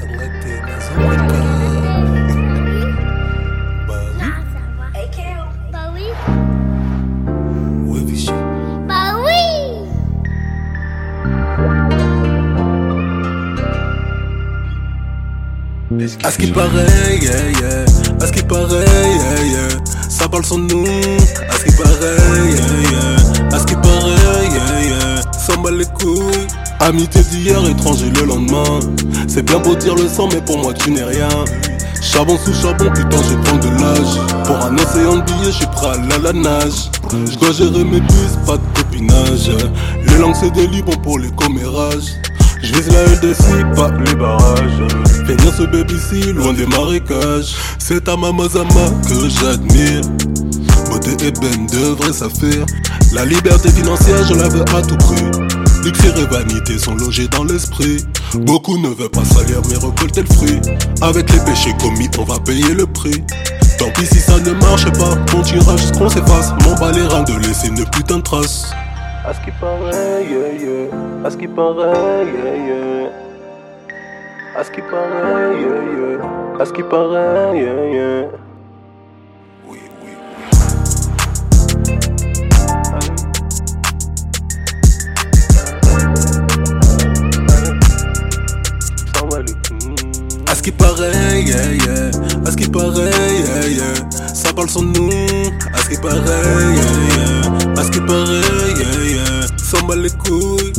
Bah bah bah à ce qui paraît, yeah, yeah. À ce qui paraît, yeah, yeah. Ça parle sans nous. À ce qui paraît, yeah, yeah. À ce qui paraît, yeah, yeah. Ça bat les couilles. Amitié d'hier, étranger le lendemain. C'est bien beau dire le sang, mais pour moi tu n'es rien. Charbon sous charbon, putain, je prends de l'âge. Pour un océan de billets, je suis prêt à la, la nage. Je dois gérer mes bus, pas de copinage. Les langues, c'est des libres pour les commérages. Je vise la LDC, pas les barrages. Finir ce baby ici, loin des marécages. C'est ta mamazama que j'admire. Beauté ébène de vraies affaires. La liberté financière, je la veux à tout prix. Luxure et vanité sont logés dans l'esprit. Beaucoup ne veulent pas salir mais récolter le fruit. Avec les péchés commis, on va payer le prix. Tant pis si ça ne marche pas, continuera jusqu'on s'efface. Mon bas les reins de laisser une putain de trace. À ce qui paraît. À ce qui paraît. À ce qui paraît. À ce qui paraît. Ce qui paraît, yeah, yeah. À ce qui paraît, yeah, yeah. Ça parle sans nous. À ce qui paraît, yeah, yeah. À ce qui paraît, yeah, yeah. Ça bat les couilles.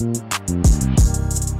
We'll be right.